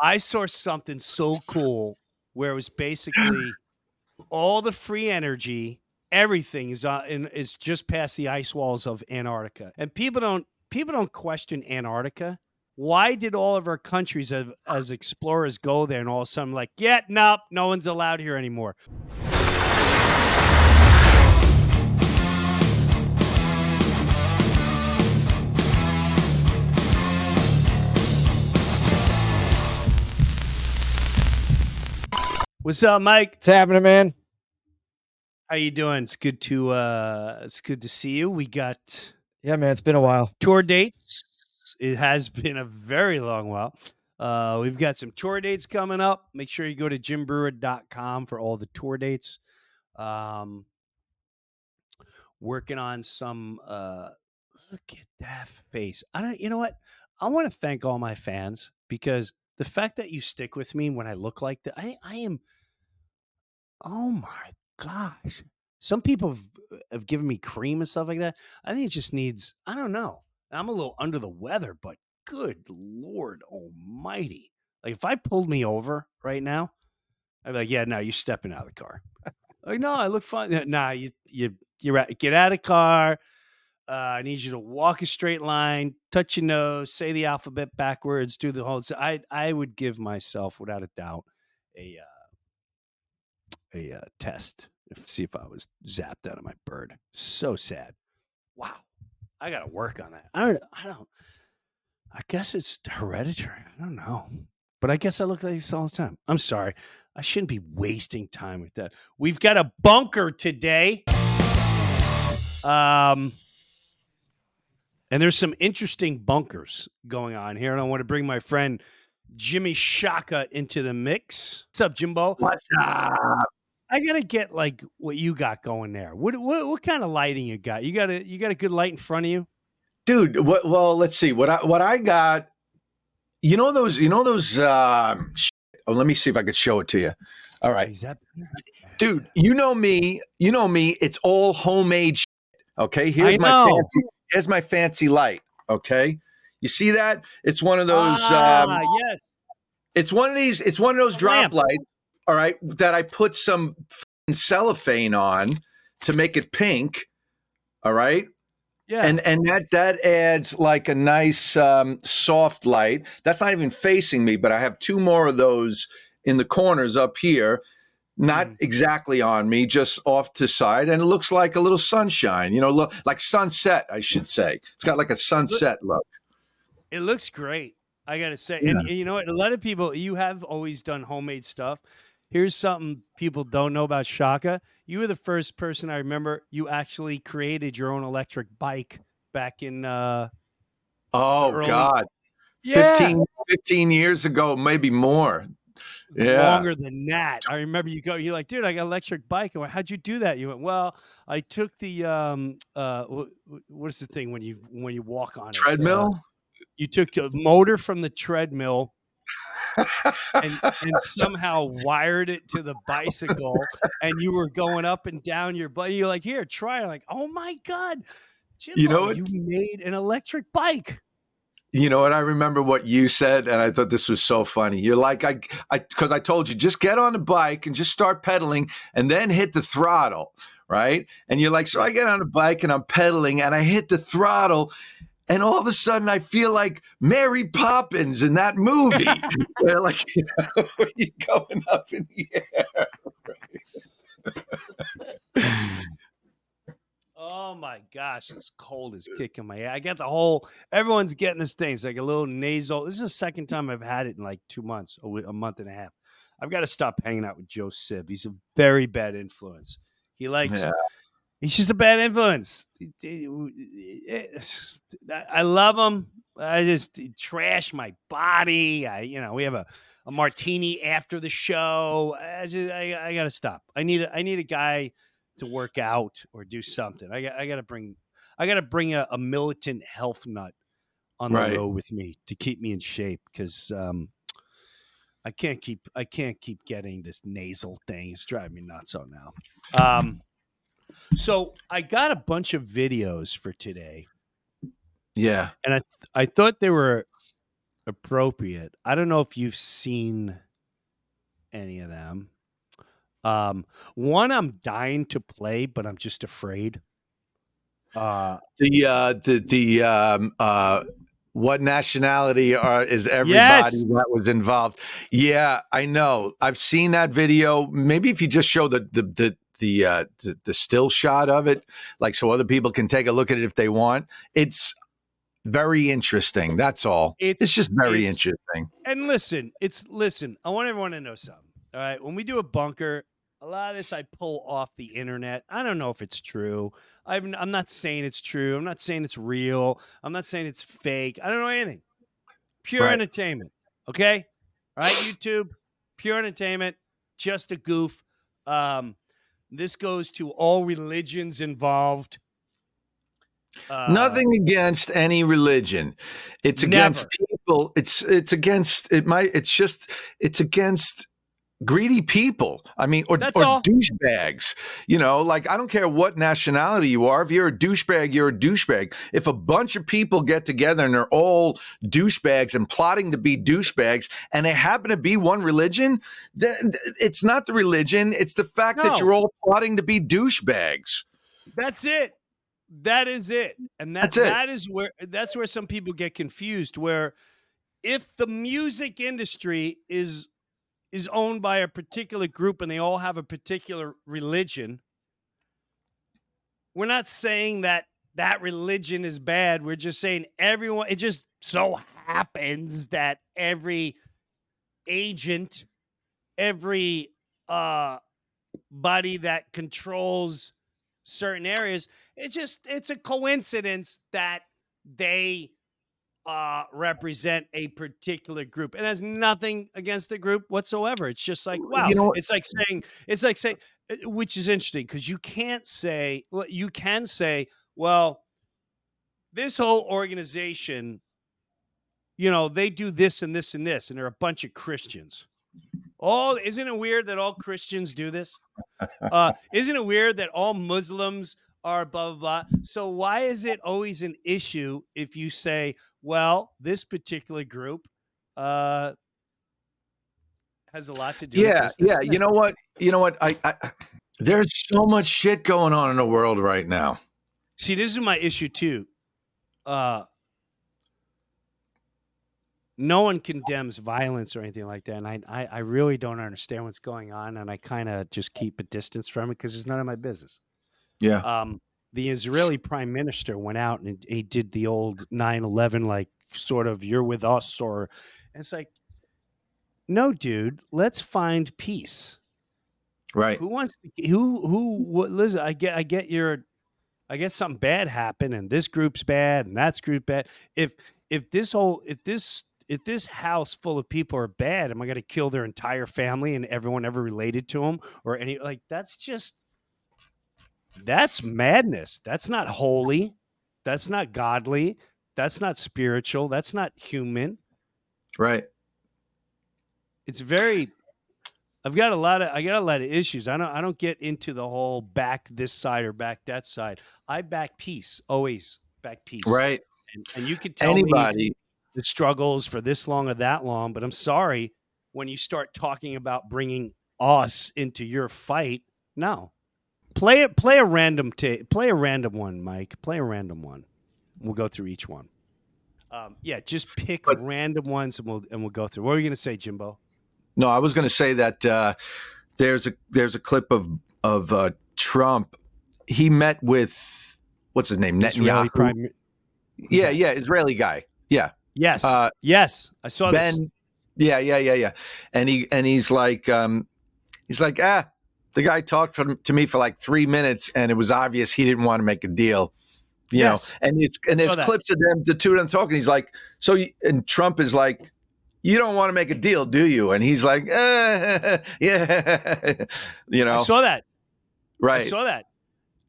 I saw something so cool where it was basically all the free energy, everything is uh, in, is just past the ice walls of Antarctica, and people don't people don't question Antarctica. Why did all of our countries as, as explorers go there and all of a sudden like, yeah, nope, no one's allowed here anymore? What's up, Mike? What's happening, man? How you doing? It's good to uh it's good to see you. We got Yeah, man, it's been a while. tour dates. It has been a very long while. Uh we've got some tour dates coming up. Make sure you go to jimbreuer.com for all the tour dates. Um working on some uh look at that face. I don't you know what? I want to thank all my fans because the fact that you stick with me when I look like that, I I am Oh my gosh. Some people have, have given me cream and stuff like that. I think it just needs, I don't know. I'm a little under the weather, but good Lord almighty. Like if I pulled me over right now, I'd be like, yeah, no, you're stepping out of the car. like, no, I look fine. Nah, you, you, you're out, get out of the car. Uh, I need you to walk a straight line, touch your nose, say the alphabet backwards, do the whole. I I would give myself, without a doubt, a uh, a uh, test see if I was zapped out of my bird. So sad. Wow. I got to work on that. I don't I don't I guess it's hereditary. I don't know. But I guess I look like this all the time. I'm sorry. I shouldn't be wasting time with that. We've got a bunker today. Um and there's some interesting bunkers going on here and I want to bring my friend Jimmy Shaka into the mix. What's up, Jimbo? What's up? I gotta get like what you got going there. What what what kind of lighting you got? You got a you got a good light in front of you, dude. What, well, let's see what I what I got. You know those. You know those. Um, oh, let me see if I could show it to you. All right, that- dude. You know me. You know me. It's all homemade. Shit, okay, here's my fancy. Here's my fancy light. Okay, you see that? It's one of those. Ah, um, yes. It's one of these. It's one of those drop lamp. lights all right, that I put some cellophane on to make it pink. All right. Yeah. And and that that adds like a nice um, soft light. That's not even facing me, but I have two more of those in the corners up here, not Mm. exactly on me, just off to side, and it looks like a little sunshine. You know, look like sunset, I should say. It's got like a sunset look. It looks great. I gotta say, and, and you know what? A lot of people, you have always done homemade stuff. Here's something people don't know about Shaka. You were the first person I remember you actually created your own electric bike back in uh Oh early- God. Yeah. 15, 15 years ago, maybe more. Yeah. longer than that. I remember you go, you're like, dude, I got an electric bike. I went, how'd you do that? You went, well, I took the um uh wh- wh- what is the thing when you when you walk on it? Uh, Treadmill? you took the motor from the treadmill and, and somehow wired it to the bicycle and you were going up and down your butt. You're like, here, try it. Like, oh my God. Jimbo, You know what? you made an electric bike. You know what? I remember what you said, and I thought this was so funny. You're like, I, I, because I told you, just get on the bike and just start pedaling, and then hit the throttle, right? And you're like, so I get on the bike and I'm pedaling, and I hit the throttle, and all of a sudden I feel like Mary Poppins in that movie. Where like, you know, you going up in the air. Oh my gosh, it's cold as kicking my ass. I got the whole everyone's getting this thing. It's like a little nasal. This is the second time I've had it in like two months, a, a month and a half. I've got to stop hanging out with Joe Sib. He's a very bad influence. He likes Yeah. He's just a bad influence. I love him. I just trash my body. I, you know, we have a, a martini after the show. I, just, I, I got to stop. I need a, I need a guy to work out or do something. I got I got to bring I got to bring a, a, militant health nut on the right. road with me to keep me in shape because um, I can't keep I can't keep getting this nasal thing. It's driving me nuts on now. Um, so I got a bunch of videos for today. Yeah, and I I thought they were appropriate. I don't know if you've seen any of them. Um, one I'm dying to play, but I'm just afraid. Uh, the uh, the the um, uh, what nationality are is everybody yes. that was involved? Yeah, I know. I've seen that video. Maybe if you just show the the the the, uh, the, the still shot of it, like so other people can take a look at it if they want. It's very interesting. That's all. It's, it's just very it's, interesting. And listen, it's listen. I want everyone to know something. All right, when we do a bunker, a lot of this I pull off the internet. I don't know if it's true. I'm, I'm not saying it's true. I'm not saying it's real. I'm not saying it's fake. I don't know anything. Pure right. entertainment. Okay. All right, YouTube, pure entertainment, just a goof. Um, this goes to all religions involved. Uh, Nothing against any religion. It's against never. people. It's it's against it might it's just it's against greedy people. I mean, or, That's or all. douchebags. You know, like I don't care what nationality you are. If you're a douchebag, you're a douchebag. If a bunch of people get together and they're all douchebags and plotting to be douchebags, and they happen to be one religion, th- it's not the religion. It's the fact no. that you're all plotting to be douchebags. That's it. That is it. And that, that's it. that is where that's where some people get confused. Where if the music industry is is owned by a particular group and they all have a particular religion, we're not saying that that religion is bad. We're just saying everyone, it just so happens that every agent, every uh body that controls certain areas, it's just it's a coincidence that they uh, represent a particular group. It has nothing against the group whatsoever. It's just like wow. You know it's like saying it's like saying, uh, which is interesting because you can't say well, you can say well, this whole organization, you know, they do this and this and this, and they're a bunch of Christians. Oh, isn't it weird that all Christians do this? Uh, isn't it weird that all Muslims are blah blah blah. So why is it always an issue if you say, well, this particular group uh, has a lot to do. Yeah, this, this, yeah. This. You know what? You know what? I, I there's so much shit going on in the world right now. See, this is my issue too. Uh, no one condemns violence or anything like that, and I, I, I really don't understand what's going on, and I kind of just keep a distance from it because it's none of my business. Yeah. Um, the Israeli prime minister went out and he did the old 9/11 like sort of you're with us or it's like no dude, let's find peace. Right. Who wants to, who who what listen, I get I get your I guess something bad happened and this group's bad and that's group bad. If if this whole if this if this house full of people are bad, am I going to kill their entire family and everyone ever related to them or any like that's just that's madness. That's not holy. That's not godly. That's not spiritual. That's not human. Right. It's very I've got a lot of I got a lot of issues. I don't I don't get into the whole back this side or back that side. I back peace, always back peace. Right. And, and you could tell anybody the struggles for this long or that long, but I'm sorry when you start talking about bringing us into your fight. No, Play it. Play a random. Ta- play a random one, Mike. Play a random one. We'll go through each one. Um, yeah, just pick but, random ones and we'll and we'll go through. What were you going to say, Jimbo? No, I was going to say that uh, there's a there's a clip of of uh, Trump. He met with what's his name, Netanyahu. Prime, yeah, yeah, Israeli guy. Yeah. Yes. Uh, yes, I saw ben, this. Yeah, yeah, yeah, yeah. And he and he's like, um, he's like, ah, the guy talked to me for like three minutes, and it was obvious he didn't want to make a deal. You Yes. know, and it's and there's clips of them, the two of them talking. He's like, so, you- and Trump is like, you don't want to make a deal, do you? And he's like, eh, yeah, you know. I saw that. Right. I saw that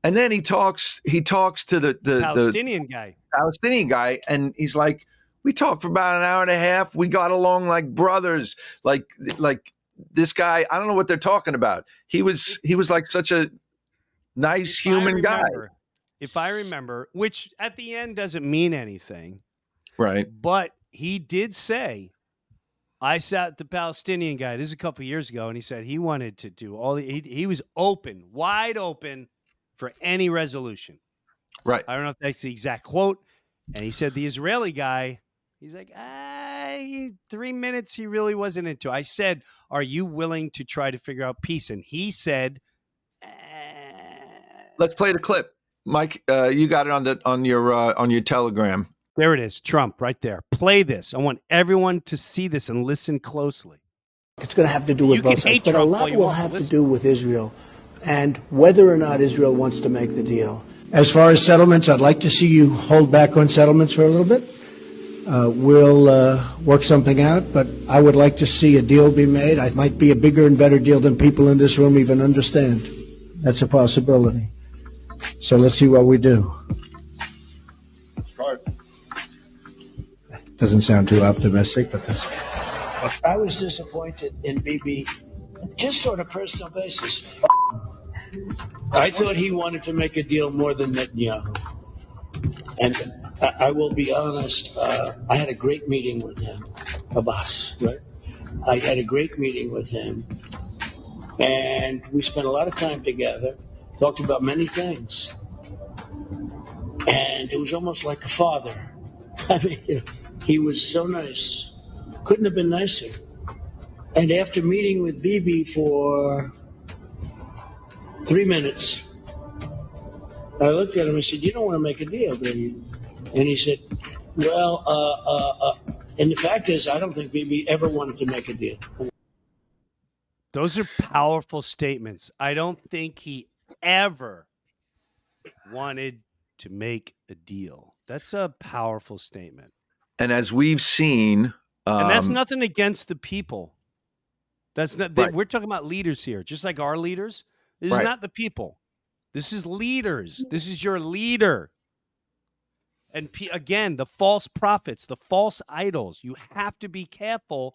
And then he talks, he talks to the the, the Palestinian guy. Palestinian guy, and he's like, "We talked for about an hour and a half. We got along like brothers. Like, like this guy. I don't know what they're talking about. He was, he was like such a nice If human guy, If I remember, which at the end doesn't mean anything, right? but he did say, I sat the Palestinian guy. This is a couple years ago, and he said he wanted to do all the. He, he was open, wide open for any resolution. Right. I don't know if that's the exact quote. And he said the Israeli guy, he's like, ah, he- three minutes he really wasn't into. I said, are you willing to try to figure out peace? And he said, eh, Let's play the clip, Mike. Uh, you got it on the on your uh, on your Telegram. there it is, Trump, right there. Play this. I want everyone to see this and listen closely. It's going to have to do with You can both sides, but a Trump all lot will have to listen. do with Israel and whether or not Israel wants to make the deal. As far as settlements, I'd like to see you hold back on settlements for a little bit. Uh, we'll uh, work something out, but I would like to see a deal be made. It might be a bigger and better deal than people in this room even understand. That's a possibility. So let's see what we do. Doesn't sound too optimistic, but that's. I was disappointed in Bibi, just on a personal basis. I thought he wanted to make a deal more than Netanyahu. And I, I will be honest, uh, I had a great meeting with him, Abbas, right? I had a great meeting with him. And we spent a lot of time together, talked about many things. And it was almost like a father. I mean, you know, he was so nice. Couldn't have been nicer. And after meeting with Bibi for three minutes, I looked at him and said, "You don't want to make a deal, do you?" And he said, "Well, uh, uh, uh, and the fact is, I don't think Bibi ever wanted to make a deal." Those are powerful statements. I don't think he ever wanted to make a deal. That's a powerful statement. And as we've seen, um, And that's nothing against the people. That's not. they- Right. We're talking about leaders here, just like our leaders. This Right. is not the people. This is leaders. This is your leader. And pe- again, the false prophets, the false idols. You have to be careful.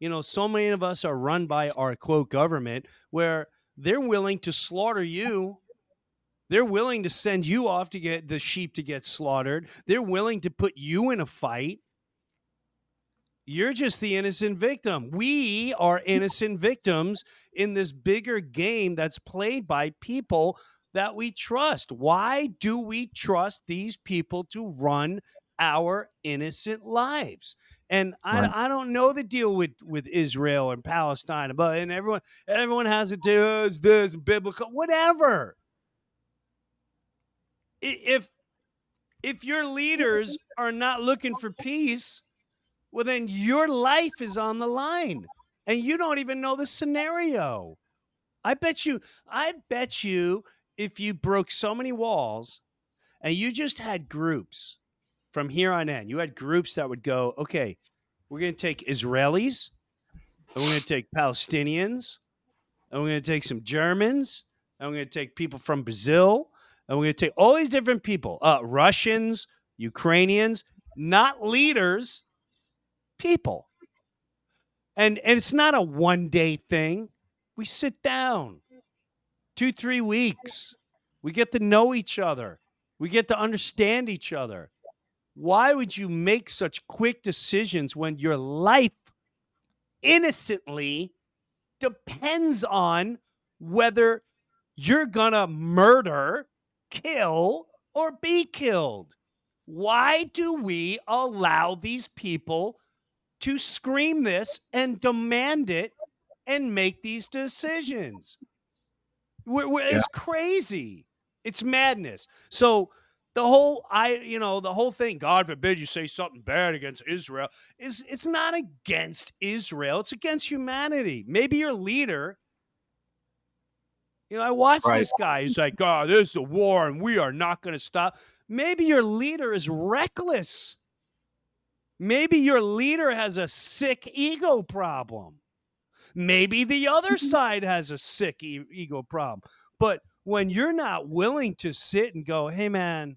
You know, so many of us are run by our quote government where they're willing to slaughter you. They're willing to send you off to get the sheep to get slaughtered. They're willing to put you in a fight. You're just the innocent victim. We are innocent victims in this bigger game that's played by people that we trust. Why do we trust these people to run our innocent lives? And I, Right. I don't know the deal with, with Israel and Palestine, but and everyone everyone has it to "Oh, it's this biblical whatever. If if your leaders are not looking for peace, well then your life is on the line and you don't even know the scenario i bet you i bet you if you broke so many walls and you just had groups from here on in you had groups that would go okay we're going to take israelis and we're going to take palestinians and we're going to take some germans and we're going to take people from brazil and we're going to take all these different people uh, russians ukrainians not leaders people. And and it's not a one day thing. We sit down. 2-3 weeks. We get to know each other. We get to understand each other. Why would you make such quick decisions when your life innocently depends on whether you're going to murder, kill or be killed? Why do we allow these people to scream this and demand it and make these decisions. We're, we're- It's crazy. It's madness. So the whole I you know the whole thing. God forbid you say something bad against Israel. Is it's not against Israel. It's against humanity. Maybe your leader You know, I watched Right. this guy. He's like, "Oh, this is a war, and we are not going to stop." Maybe your leader is reckless. Maybe your leader has a sick ego problem. Maybe the other side has a sick e- ego problem. But when you're not willing to sit and go, "Hey, man,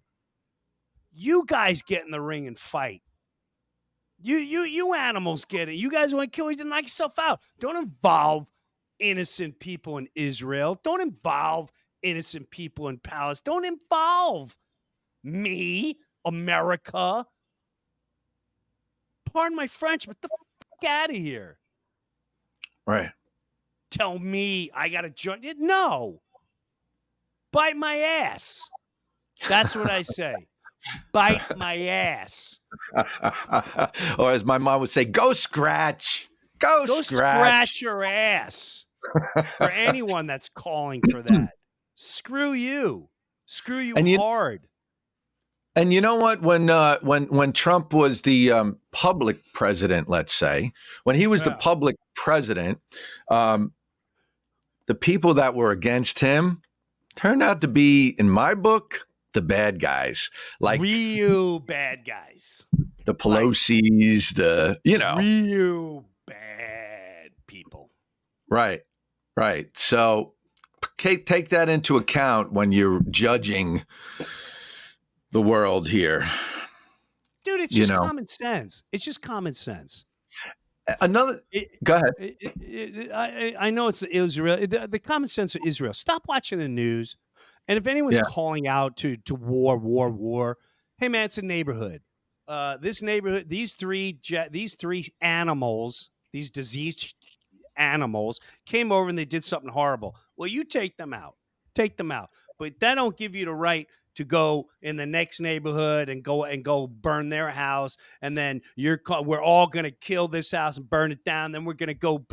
you guys get in the ring and fight." You you you animals get it. You guys want to kill each other, knock yourself out. Don't involve innocent people in Israel. Don't involve innocent people in Palace. Don't involve me, America. Pardon my French, but the fuck out of here. Right. Tell me I gotta join it. No. Bite my ass. That's what I say. Bite my ass. or as my mom would say, go scratch. Go, Go scratch. scratch your ass for anyone that's calling for that. Screw you. Screw you And you- hard. And you know what? When uh, when when Trump was the um, public president, let's say, when he was the public president, um, the people that were against him turned out to be, in my book, the bad guys, like real bad guys. the Pelosi's, the you know, Real bad people. right, right. So take take that into account when you're judging the world here. Dude, it's You just know. common sense. It's just common sense. Another, It, go ahead. it, it, I, I know it's Israel. The, the common sense of Israel. Stop watching the news. And if anyone's Yeah. calling out to to war, war, war, hey man, it's a neighborhood. Uh, this neighborhood, these three these three animals, these diseased animals, came over and they did something horrible. Well, you take them out, take them out, but that don't give you the right to go in the next neighborhood and go and go burn their house and then you're we're all going to kill this house and burn it down then we're going to go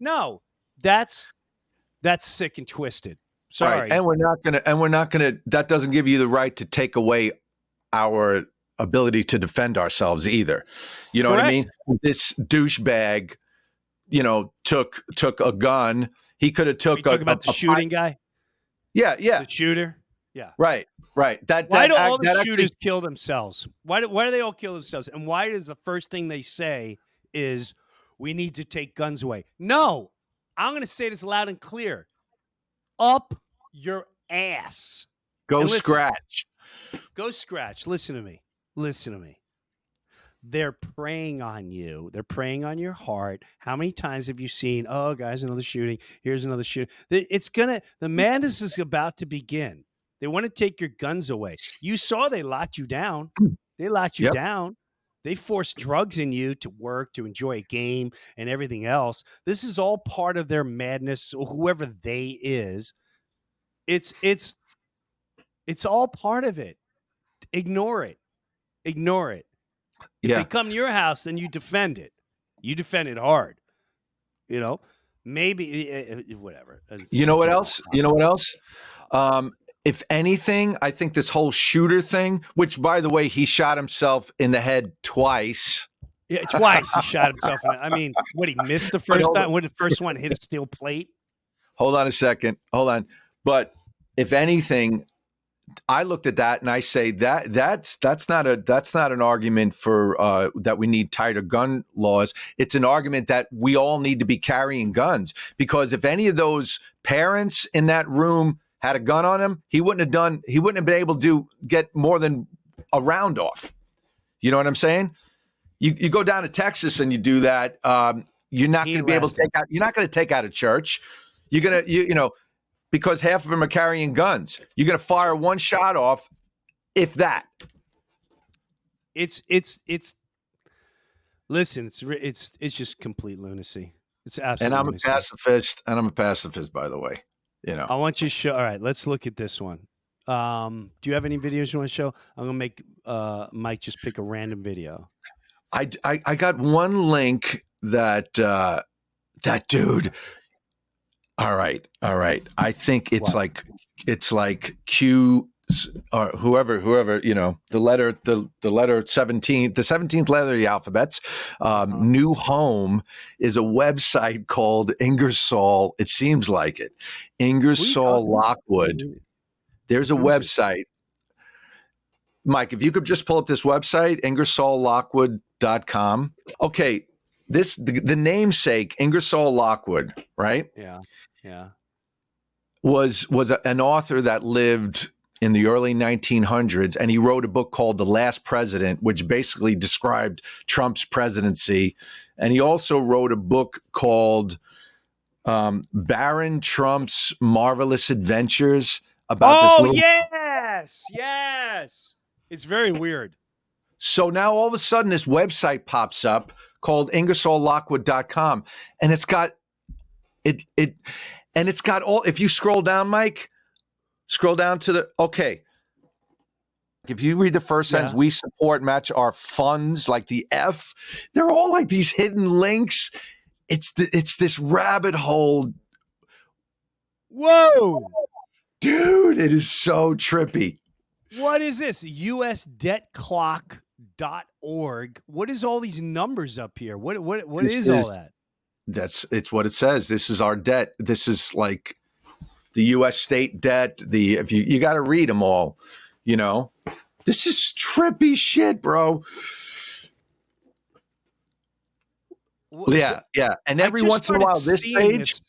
no that's that's sick and twisted sorry Right. And we're not gonna and we're not gonna that doesn't give you the right to take away our ability to defend ourselves either. You know what I mean? This douchebag, you know, took took a gun. He could have took a, about a- the a- shooting guy Yeah, yeah. the shooter Right. Right. That, why that do act- all the that actually- shooters kill themselves why do, why do they all kill themselves and why is the first thing they say is we need to take guns away no i'm going to say this loud and clear up your ass go listen. scratch. Go scratch. Listen to me. Listen to me. They're preying on you. They're preying on your heart. How many times have you seen, oh, guys, another shooting? Here's another shooting. It's going to, the madness is about to begin. They want to take your guns away. You saw they locked you down. They locked you Yep. down. They forced drugs in you to work, to enjoy a game, and everything else. This is all part of their madness, whoever they is. It's, it's, it's all part of it. Ignore it. Ignore it. If Yeah. they come to your house, then you defend it. You defend it hard. You know, maybe eh, eh, whatever. It's- You know what else? You know what else? Um, if anything, I think this whole shooter thing, which by the way, he shot himself in the head twice. Yeah, twice he shot himself. In. I mean, what he missed the first time? What the first one hit a steel plate? Hold on a second. Hold on. But if anything, I looked at that and I say that that's that's not a that's not an argument for uh, that we need tighter gun laws. It's an argument that we all need to be carrying guns because if any of those parents in that room had a gun on him, he wouldn't have done. He wouldn't have been able to get more than a round off. You know what I'm saying? You you go down to Texas and you do that. Um, you're not going to be able to take out. You're not going to take out a church. You're gonna you you know because half of them are carrying guns. You're going to fire one shot off, if that. It's it's it's. Listen, it's it's it's just complete lunacy. It's absolute. And I'm a pacifist, and I'm a pacifist, by the way. You know, I want you to show. All right, let's look at this one. Um, do you have any videos you want to show? I'm gonna make uh, Mike just pick a random video. I, I I got one link that uh that dude. All right, all right. I think it's What? like it's like Q or whoever, whoever, you know, the letter, the the letter seventeen, the seventeenth letter of the alphabets. Um, New home is a website called Ingersoll. It seems like it, Ingersoll Lockwood. There's a Who is it? website. Mike, if you could just pull up this website, ingersolllockwood.com. Okay, this the, the namesake Ingersoll Lockwood, right? Yeah. Yeah. was was an author that lived in the early 1900s and he wrote a book called The Last President which basically described Trump's presidency and he also wrote a book called um, Baron Trump's Marvelous Adventures about this Oh little yes, yes. It's very weird. So now all of a sudden this website pops up called ingersolllockwood.com and it's got it it and it's got all if you scroll down Mike scroll down to the okay if you read the first sentence Yeah. we support match our funds like the F they're all like these hidden links it's the, it's this rabbit hole Whoa! dude it is so trippy What is this? USDebtClock.org. What is all these numbers up here? What what what This is all that? That's it's what it says. This is our debt. This is like the U.S. state debt. The if you you got to read them all, you know. This is trippy shit, bro. Wh- Yeah, yeah. And every once in a while, this page, this-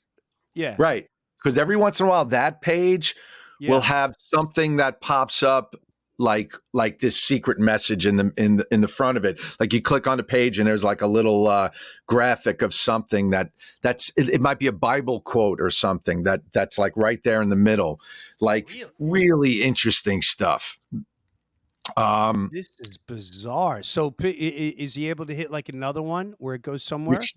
yeah, right? Because every once in a while, that page yeah. will have something that pops up like like this secret message in the in the, in the front of it like you click on the page and there's like a little uh graphic of something that that's it, it might be a bible quote or something that that's like right there in the middle like Really? really interesting stuff um This is bizarre. So p- i- i- is he able to hit like another one where it goes somewhere? which-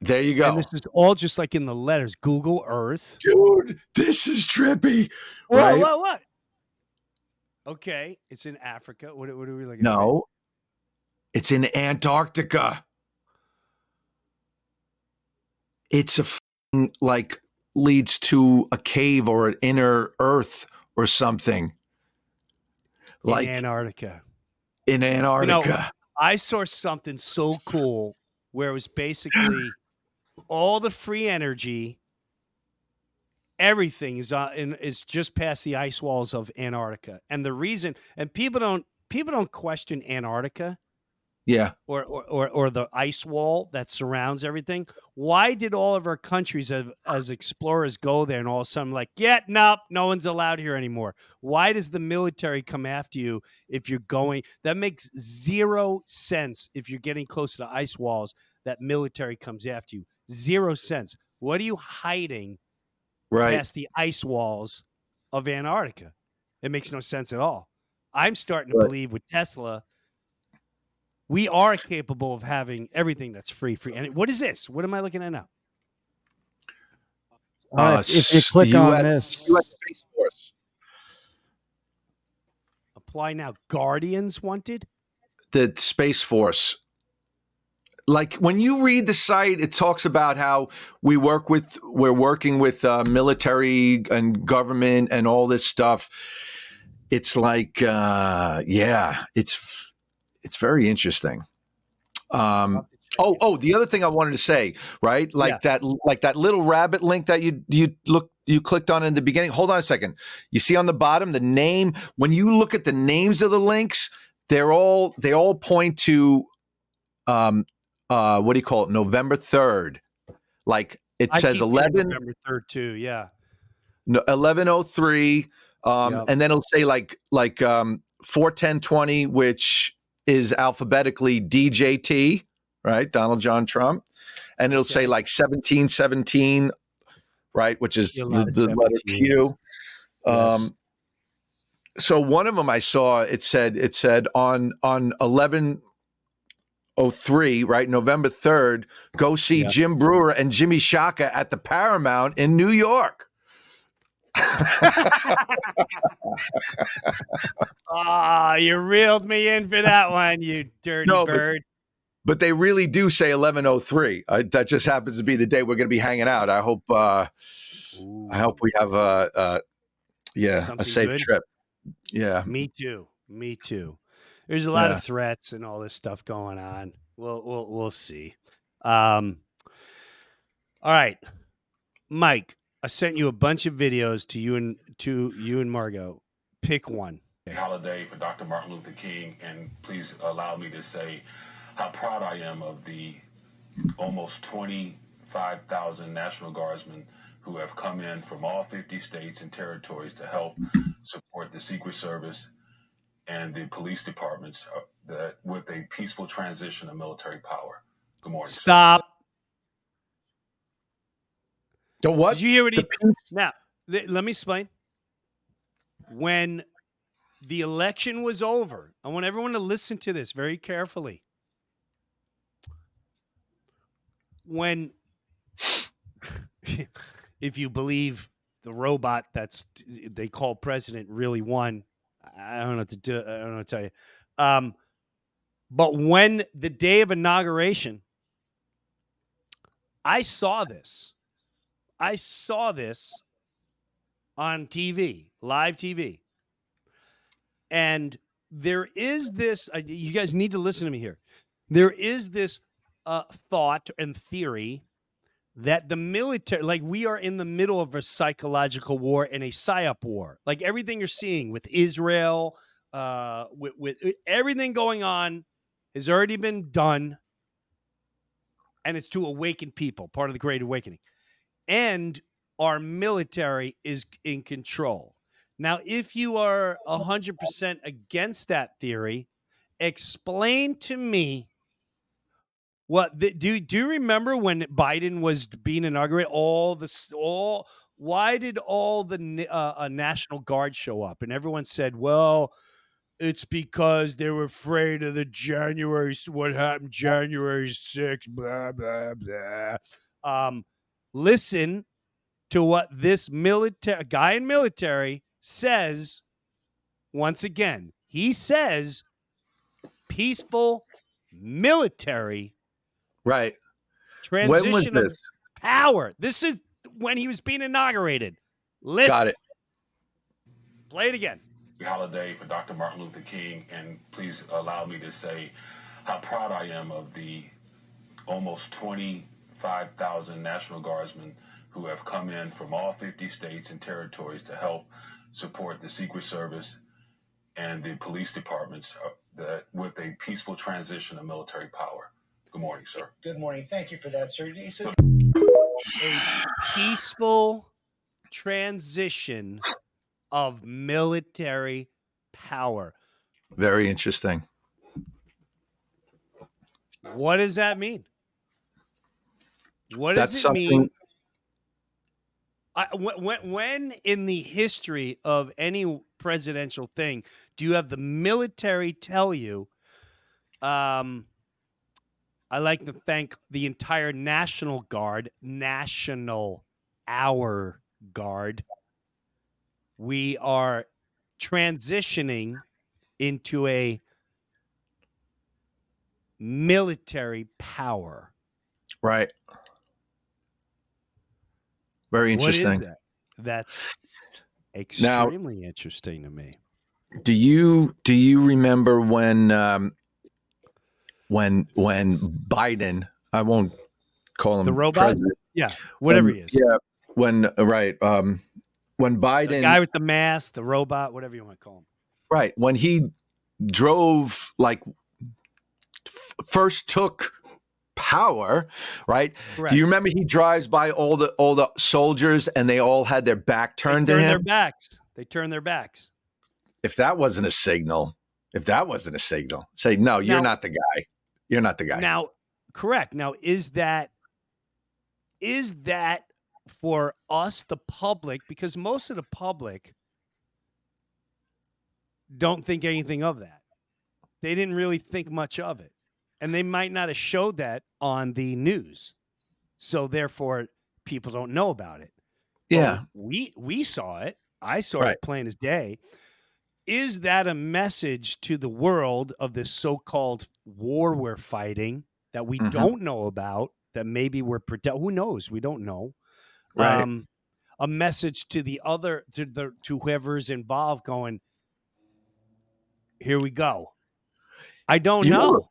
there you go And this is all just like in the letters. Google Earth. dude this is trippy Whoa, right what, what? Okay, it's in Africa. What, what are we looking at? no it's in antarctica it's a f***ing, like leads to a cave or an inner earth or something In like Antarctica. in antarctica I saw something so cool where it was basically all the free energy, everything is uh, in, is just past the ice walls of Antarctica, and the reason and people don't people don't question Antarctica yeah or or, or, or the ice wall that surrounds everything. Why did all of our countries as, as explorers go there and all of a sudden like, yeah, nope, no one's allowed here anymore? Why does the military come after you if you're going? That makes zero sense if you're getting close to the ice walls. That military comes after you. Zero sense. What are you hiding right past the ice walls of Antarctica? It makes no sense at all. I'm starting to Right. believe with Tesla, we are capable of having everything that's free. Free. And what is this? What am I looking at now? All right, Uh, if, if you s- click on US this, US Space Force. Apply now. Guardians wanted. the Space Force. Like when you read the site, it talks about how we work with, we're working with uh, military and government and all this stuff. It's like, uh, yeah, it's it's very interesting. Um, oh, oh, the other thing I wanted to say, right? Like that, like that little rabbit link that you you look you clicked on in the beginning. Hold on a second. You see on the bottom the name. When you look at the names of the links, they're all they all point to um uh what do you call it november 3rd like it I says 11 November third too. Yeah. no, 1103 um Yep. and then it'll say like like um 41020 which is alphabetically djt right donald john trump and it'll say Okay. like 1717 right which is the, the letter q Yes. um so one of them I saw it said it said on on 1103 right November 3rd go see Yeah. Jim Breuer and Jimmy Shaka at the Paramount in New York. Ah, you reeled me in for that one, you dirty No, bird. But they really do say 1103. Uh, that just happens to be the day we're going to be hanging out. I hope uh I hope we have a uh yeah, Something a safe good? trip. Yeah. Me too. Me too. There's a lot Yeah. of threats and all this stuff going on. We'll we'll we'll see. Um all right. Mike, I sent you a bunch of videos to you and to you and Margot. Pick one. holiday for Dr. Martin Luther King, and please allow me to say how proud I am of the almost 25,000 National Guardsmen who have come in from all 50 states and territories to help support the Secret Service and the police departments uh, that with a peaceful transition of military power. Good morning. sir. Stop. The what? Did you hear what he The peace- Now, th- let me explain. When the election was over, I want everyone to listen to this very carefully. When, if you believe the robot that's they call president really won, I don't know what to do. I don't know to tell you. Um, but when the day of inauguration, I saw this. I saw this on TV, live TV. And there is this, uh, you guys need to listen to me here. There is this uh, thought and theory that the military, like we are in the middle of a psychological war and a psyop war. Like everything you're seeing with Israel, uh, with, with everything going on has already been done. And it's to awaken people, part of the Great Awakening and our military is in control. Now, if you are 100% against that theory, explain to me what the, do do you remember when Biden was being inaugurated all the all why did all the uh, uh, national guard show up and everyone said well it's because they were afraid of the January what happened January 6th blah blah blah um listen to what this military guy in military says once again. He says peaceful military Right. When transition was of power. This is when he was being inaugurated. Listen, Got it. play it again. holiday for Dr. Martin Luther King, and please allow me to say how proud I am of the almost 25,000 National Guardsmen who have come in from all 50 states and territories to help support the Secret Service and the police departments uh, that with a peaceful transition of military power. Good morning, sir. Good morning. Thank you for that, sir. You said A peaceful transition of military power. Very interesting. What does that mean? What does That's it mean? I, when, when, when in the history of any presidential thing do you have the military tell you, um, I like to thank the entire National Guard, National Our Guard. We are transitioning into a military power. Right. Very What is interesting. that? That's extremely interesting to me. Do you do you remember when um, when when Biden? I won't call him The robot? president, Yeah, whatever when- he is. Yeah, when right um, when Biden, The guy with the mask, the robot, whatever you want to call him. right when he drove like f- first took power right Correct. do you remember he drives by all the all the soldiers and they all had their back they turned to turn their him backs. They turn their backs. if that wasn't a signal if that wasn't a signal say no you're not the guy you're not the guy Now, correct. Now, is that is that for us, the public? Because most of the public don't think anything of that. They didn't really think much of it, and they might not have showed that on the news. So therefore, people don't know about it. But yeah we we saw it. I saw Right. it plain as day. Is that a message to the world of this so-called war we're fighting that we Mhm. don't know about? That maybe we're protect. Who knows? We don't know. Right. Um, a message to the other to the to whoever's involved, going, here we go. I don't You know. remember-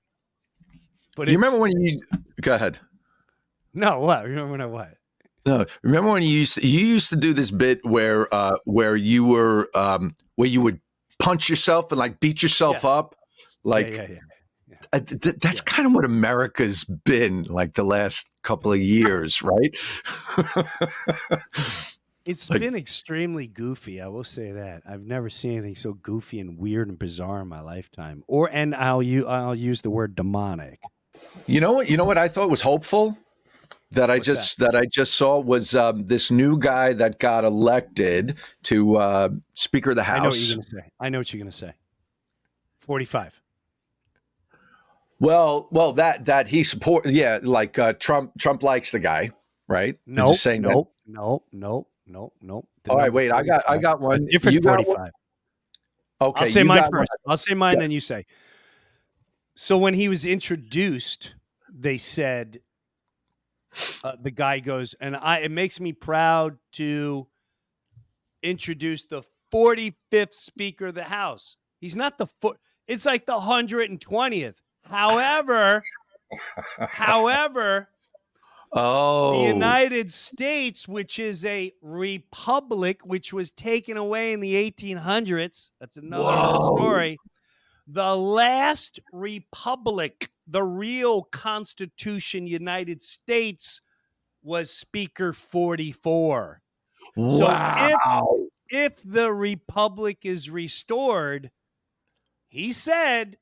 But you remember when you go ahead? No, what? Remember when I what? No, remember when you used to, you used to do this bit where uh, where you were um, where you would punch yourself and like beat yourself Yeah. up, like yeah, yeah, uh, th- th- that's kind of what America's been like the last couple of years, right? It's Like- been extremely goofy. I will say that. I've never seen anything so goofy and weird and bizarre in my lifetime. Or and I'll u- I'll use the word demonic. you know what? You know what I thought was hopeful that I What's that? just that? I just saw was um, this new guy that got elected to uh, Speaker of the House. I know what you're gonna say. I know what you're gonna say. Forty-five. Well, well, that that he support, yeah, like uh, Trump. Trump likes the guy, right? No, just saying no, no, no, no, no. All right, wait, I got, I 45. got one. different You got one? forty-five. Okay, I'll say mine got one. first. I'll say mine, Go. then you say. So when he was introduced, they said, uh, the guy goes, and I. It makes me proud to introduce the 45th Speaker of the House. He's not the foot. It's like the 120th. However, however, Oh, the United States, which is a republic, which was taken away in the 1800s. That's another Whoa. story. The last republic, the real Constitution, United States, was Speaker 44. So wow. If the republic is restored, he said,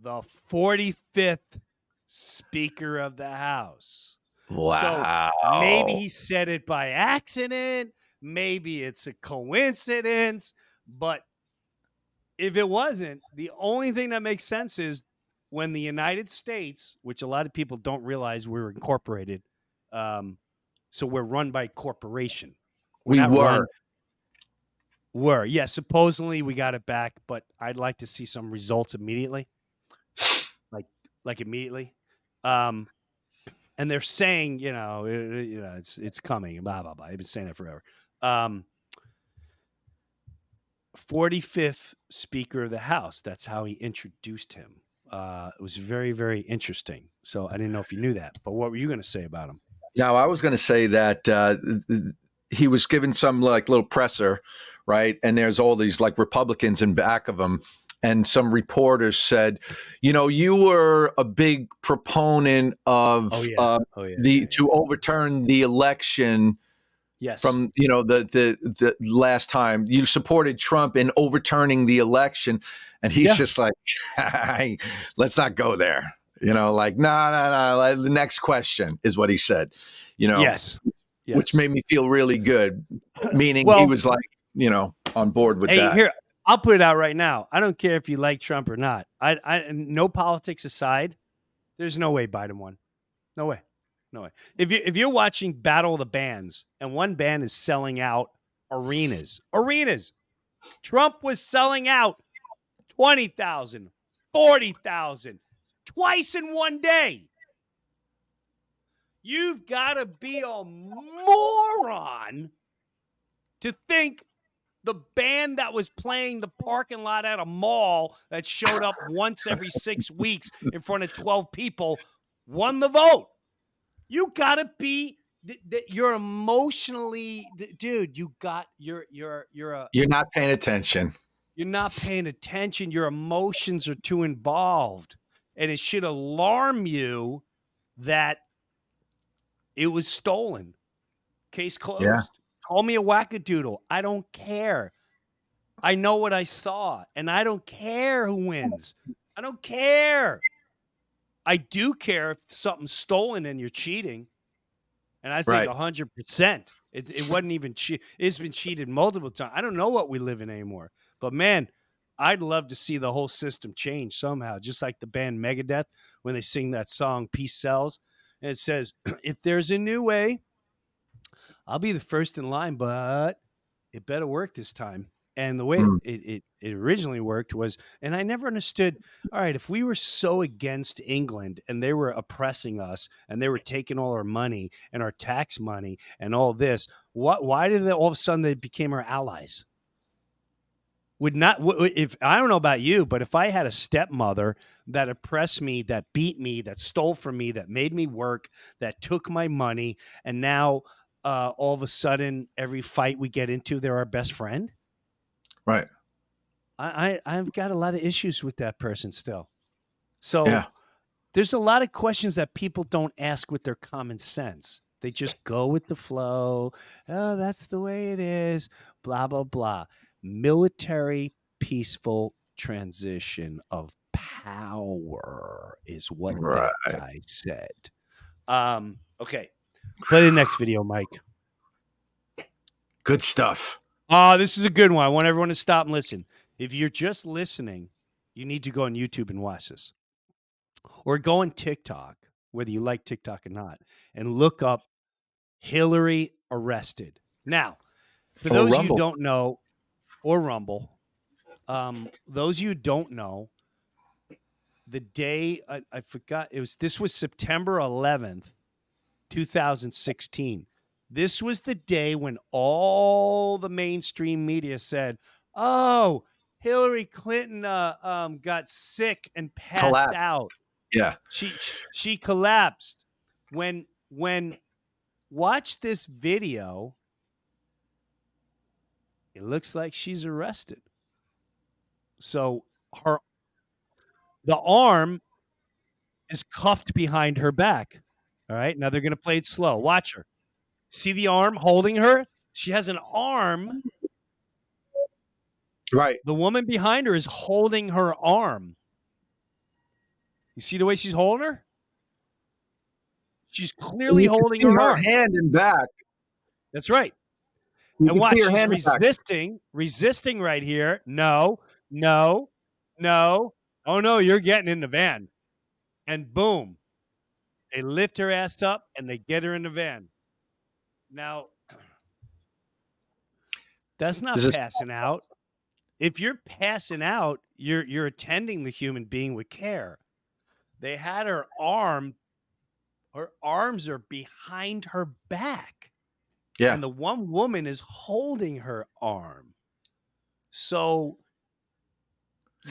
the 45th Speaker of the House. wow. So Maybe he said it by accident. Maybe it's a coincidence. But if it wasn't, the only thing that makes sense is when the United States, which a lot of people don't realize we're incorporated, um, so we're run by corporation. We're we were. run- were yeah. Supposedly we got it back, but I'd like to see some results immediately, like like immediately. Um, and they're saying, you know, uh, you know, it's it's coming. Blah blah blah. They've been saying that forever. Um, 45th Speaker of the House. That's how he introduced him. Uh, it was very very interesting. So I didn't know if you knew that, but what were you going to say about him? Now, I was going to say that uh, he was given some like little presser, right? And there's all these like Republicans in back of him. And some reporters said, you know, you were a big proponent of Oh yeah. uh, oh yeah. the yeah. to overturn the election yes. from you know the the the last time you supported Trump in overturning the election, and he's Yeah. just like, let's not go there. You know, like no, no, no. The next question is what he said. You know, yes. yes. which made me feel really good. Meaning he was like, you know, on board with hey, that. here I'll put it out right now. I don't care if you like Trump or not. I, I, no politics aside, there's no way Biden won. No way, no way. If you if you're watching Battle of the Bands and one band is selling out arenas, arenas, Trump was selling out 20,000, 40,000 twice in one day. You've got to be a moron to think the band that was playing the parking lot at a mall that showed up once every six weeks in front of 12 people won the vote. You gotta be th- th- you're emotionally d- dude, you got you're you're you're a You're not paying attention. you're not paying attention. Your emotions are too involved. And it should alarm you that it was stolen. Case closed. Yeah. Call me a wackadoodle. I don't care. I know what I saw, and I don't care who wins. I don't care. I do care if something's stolen and you're cheating. And I think Right. hundred percent. It, it wasn't even cheat. It's been cheated multiple times. I don't know what we live in anymore. But man, I'd love to see the whole system change somehow. Just like the band Megadeth when they sing that song "Peace Sells," and it says, "If there's a new way, I'll be the first in line, but it better work this time." And the way Mm. it, it it originally worked was, and I never understood. All right, if we were so against England and they were oppressing us and they were taking all our money and our tax money and all this, what? Why did they all of a sudden they became our allies? would not if I don't know about you, but if I had a stepmother that oppressed me, that beat me, that stole from me, that made me work, that took my money, and now uh, all of a sudden every fight we get into, they're our best friend. Right. I, I I've got a lot of issues with that person still. So Yeah. there's a lot of questions that people don't ask with their common sense. They just go with the flow. Oh, that's the way it is. Blah blah blah. Military peaceful transition of power is what Right. that guy said. Um, okay. Play the next video, Mike. Good stuff. Oh, this is a good one. I want everyone to stop and listen. If you're just listening, you need to go on YouTube and watch this. Or go on TikTok, whether you like TikTok or not, and look up Hillary arrested. Now, for Or those of you who don't know, or Rumble, um, those of you don't know, the day I, I forgot it was this was September 11th, 2016. This was the day when all the mainstream media said, "Oh, Hillary Clinton uh, um, got sick and passed Collapsed. out. Yeah. She she collapsed." When when watch this video, it looks like she's arrested. So her the arm is cuffed behind her back. All right. Now they're going to play it slow. Watch her. See the arm holding her? She has an arm. Right. The woman behind her is holding her arm. You see the way she's holding her? She's clearly holding her, her arm. hand and back. That's right. You and watch, she's hand back. resisting, resisting right here. No, no, no. Oh no, you're getting in the van. And boom, they lift her ass up and they get her in the van. Now, that's not This is- passing out. If you're passing out, you're you're attending the human being with care. They had her arm, her arms are behind her back Yeah. and the one woman is holding her arm. So,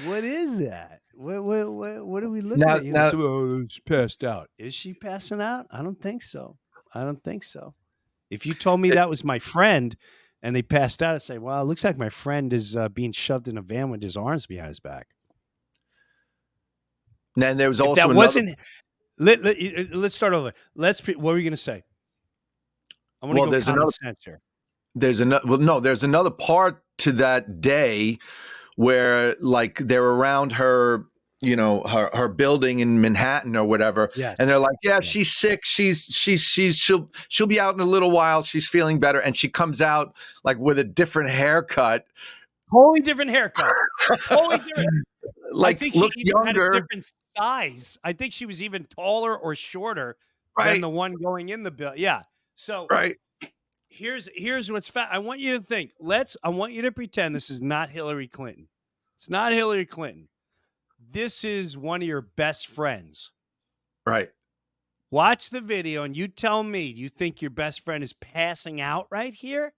what is that? What what what, what are we looking Now- at? You know, now- so, oh, she's passed out. Is she passing out? I don't think so. I don't think so. If you told me that was my friend and they passed out, I'd say, well, it looks like my friend is uh, being shoved in a van with his arms behind his back. And then there was If also that another, wasn't. Let, let, us start over. Let's. What were you going to say? I want to Well, go there's another- sense here. there's another well no there's another part to that day where like they're around her you know her her building in manhattan or whatever Yes. and they're like yeah she's sick she's she's she's she'll she'll be out in a little while she's feeling better and she comes out like with a different haircut totally different haircut. Wholly different. like I think look she even had a younger different size. I think she was even taller or shorter right than the one going in the bill. Yeah. So right here's here's what's fa- I want you to think. Let's. I want you to pretend this is not Hillary Clinton. It's not Hillary Clinton. This is one of your best friends. right Watch the video and you tell me. Do you think your best friend is passing out right here,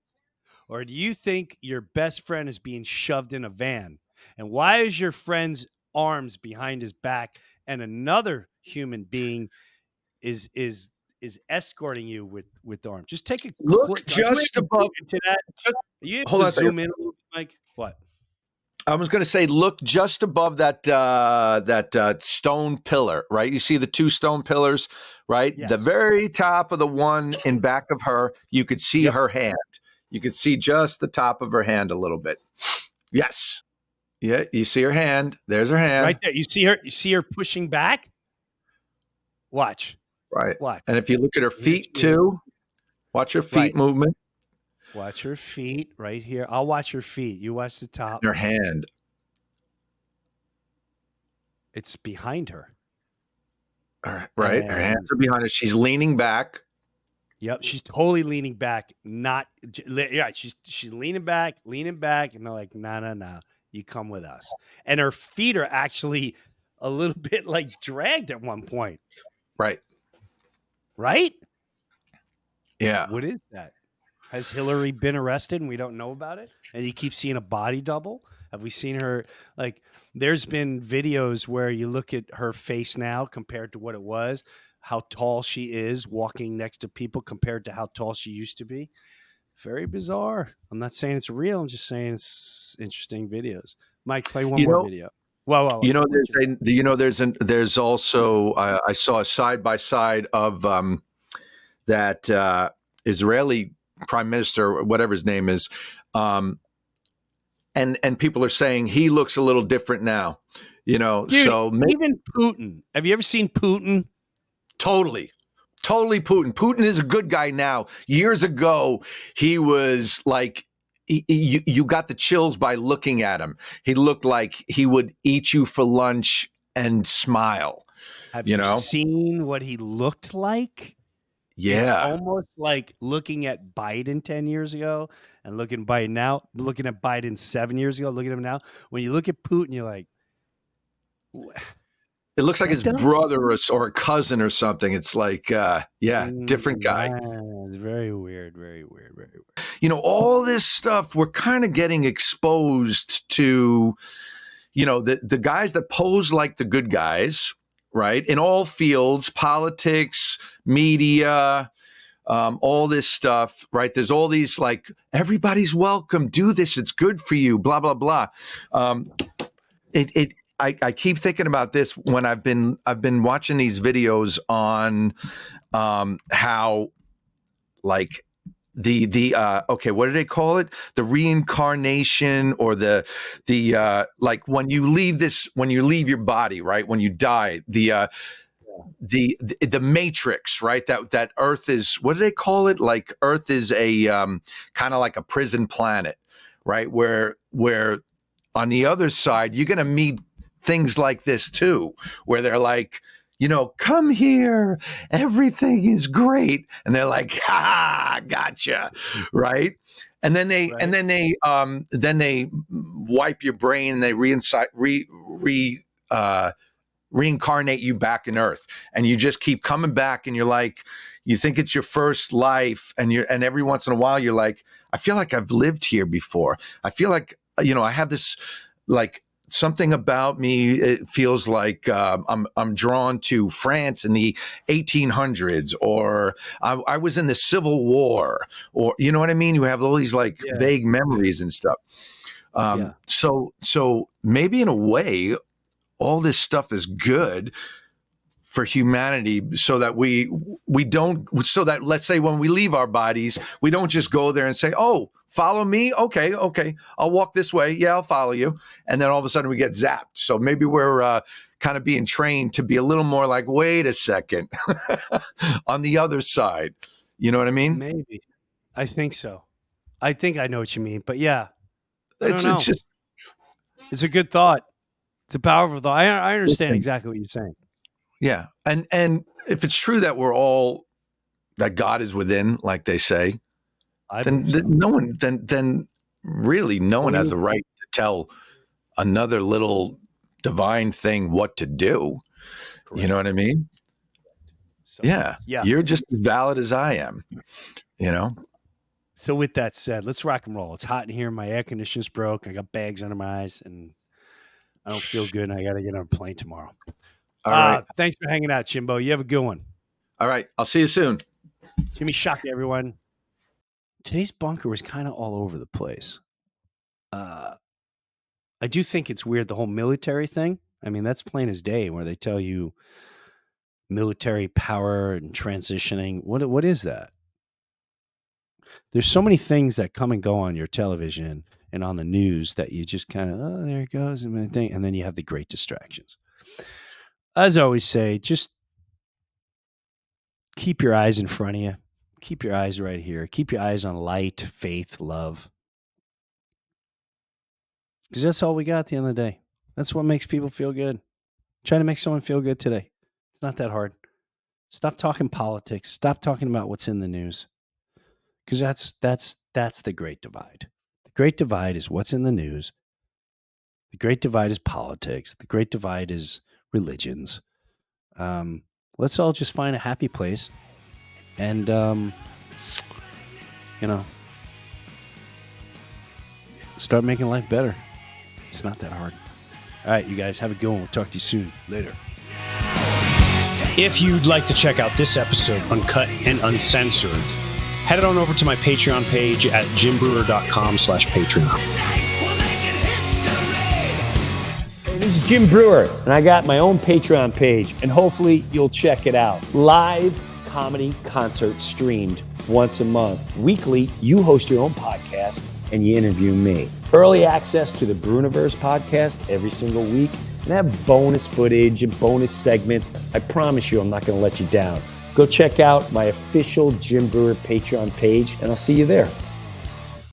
or do you think your best friend is being shoved in a van? And why is your friend's arms behind his back and another human being is is is escorting you with with the arm? Just take a Look quick- just above- into that. just- you hold on zoom in a little bit, Mike? What? I was going to say, look just above that uh, that uh, stone pillar, right? You see the two stone pillars, right? The very top of the one in back of her, you could see Yep. her hand. You could see just the top of her hand a little bit. Yes, yeah, you see her hand. There's her hand, Right there. You see her. You see her pushing back. Watch. right? Watch. And if you look at her feet too, watch her feet Right. movement. Watch her feet right here. I'll watch her feet. You watch the top. Her hand, It's behind her. All right? Her hands are behind her. She's leaning back. Yep, she's totally leaning back. Not yeah, she's she's leaning back, leaning back, and they're like, no, no, no, you come with us. And her feet are actually a little bit like dragged at one point, Right? right? Yeah. What is that? Has Hillary been arrested and we don't know about it? And you keep seeing a body double? Have we seen her? Like, there's been videos where you look at her face now compared to what it was, how tall she is walking next to people compared to how tall she used to be. Very bizarre. I'm not saying it's real. I'm just saying it's interesting videos. Mike, play one You more know- video. Whoa, whoa, whoa. You know, there's a, you know, there's an, there's also uh, I saw a side by side of um, that uh, Israeli prime minister, whatever his name is, um, and and people are saying he looks a little different now. You know, Dude, so ma- even Putin. Have you ever seen Putin? totally. Totally Putin. Putin is a good guy now. Years ago, he was like he- you, you got the chills by looking at him. He looked like he would eat you for lunch and smile. Have You you, know? seen what he looked like? It's Yeah. almost like looking at Biden 10 years ago and looking Biden now, looking at Biden seven years ago, looking at him now. When you look at Putin, you're like, It looks like his brother or, or a cousin or something. It's like, uh, yeah, different guy. Mm, It's very weird, very weird, very weird. You know, all this stuff, we're kind of getting exposed to, you know, the, the guys that pose like the good guys, right? In all fields, politics, media, um, all this stuff, right? There's all these like, everybody's welcome, do this, it's good for you, blah, blah, blah. Um, it, it, I, I keep thinking about this when I've been I've been watching these videos on um, how like the the uh, okay what do they call it the reincarnation or the the uh, like when you leave this when you leave your body right when you die the uh, the, the the matrix right? That that earth is what do they call it? Like earth is a um, kind of like a prison planet right? Where where on the other side you're going to meet things like this too where they're like you know come here everything is great. And they're like ha gotcha right? And then they Right. and then they um then they wipe your brain and they reinside re re uh reincarnate you back in earth and you just keep coming back and you're like you think it's your first life and you're and every once in a while you're like i feel like i've lived here before i feel like you know i have this like something about me it feels like um, I'm I'm drawn to France in the 1800s or I, I was in the Civil War or you know what I mean you have all these like Yeah. vague memories and stuff um, Yeah. so so maybe in a way all this stuff is good for humanity so that we we don't so that let's say when we leave our bodies we don't just go there and say oh follow me okay okay i'll walk this way yeah i'll follow you and then all of a sudden we get zapped so maybe we're uh, kind of being trained to be a little more like wait a second on the other side you know what i mean Maybe. I think so. I think I know what you mean. But yeah, it's, it's just it's a good thought. It's a powerful thought. I, I understand exactly what you're saying. yeah and and if it's true that we're all that god is within like they say I then, believe then so. no one then then really no one has the right to tell another little divine thing what to do you know what i mean So, yeah Yeah. you're just as valid as i am you know So with that said, let's rock and roll. It's hot in here. My air conditioner's broke. I got bags under my eyes, and I don't feel good. And I got to get on a plane tomorrow. all right Uh, thanks for hanging out, Chimbo. You have a good one. all right i'll see you soon Jimmy Shock, everyone. Today's bunker was kind of all over the place. Uh, I do think it's weird the whole military thing. I mean, that's plain as day, where they tell you military power and transitioning. What what is that? There's so many things that come and go on your television and on the news that you just kind of oh there it goes and then you have the great distractions. As I always say, just keep your eyes in front of you. Keep your eyes right here. Keep your eyes on light, faith, love. Because that's all we got at the end of the day. That's what makes people feel good. Try to make someone feel good today. It's not that hard. Stop talking politics. Stop talking about what's in the news. Because that's that's that's the great divide. Great divide is what's in the news. The great divide is politics. The great divide is religions. Um, let's all just find a happy place and um, you know start making life better. It's not that hard. All right, you guys have a good one. We'll talk to you soon. Later. If you'd like to check out this episode uncut and uncensored, head on over to my Patreon page at jimbreuer.com slash Patreon. This is Jim Breuer, and I got my own Patreon page, and hopefully you'll check it out. Live comedy concert streamed once a month. Weekly, you host your own podcast and you interview me. Early access to the Breuniverse podcast every single week, and I have bonus footage and bonus segments. I promise you, I'm not going to let you down. Go check out my official Jim Breuer Patreon page, and I'll see you there.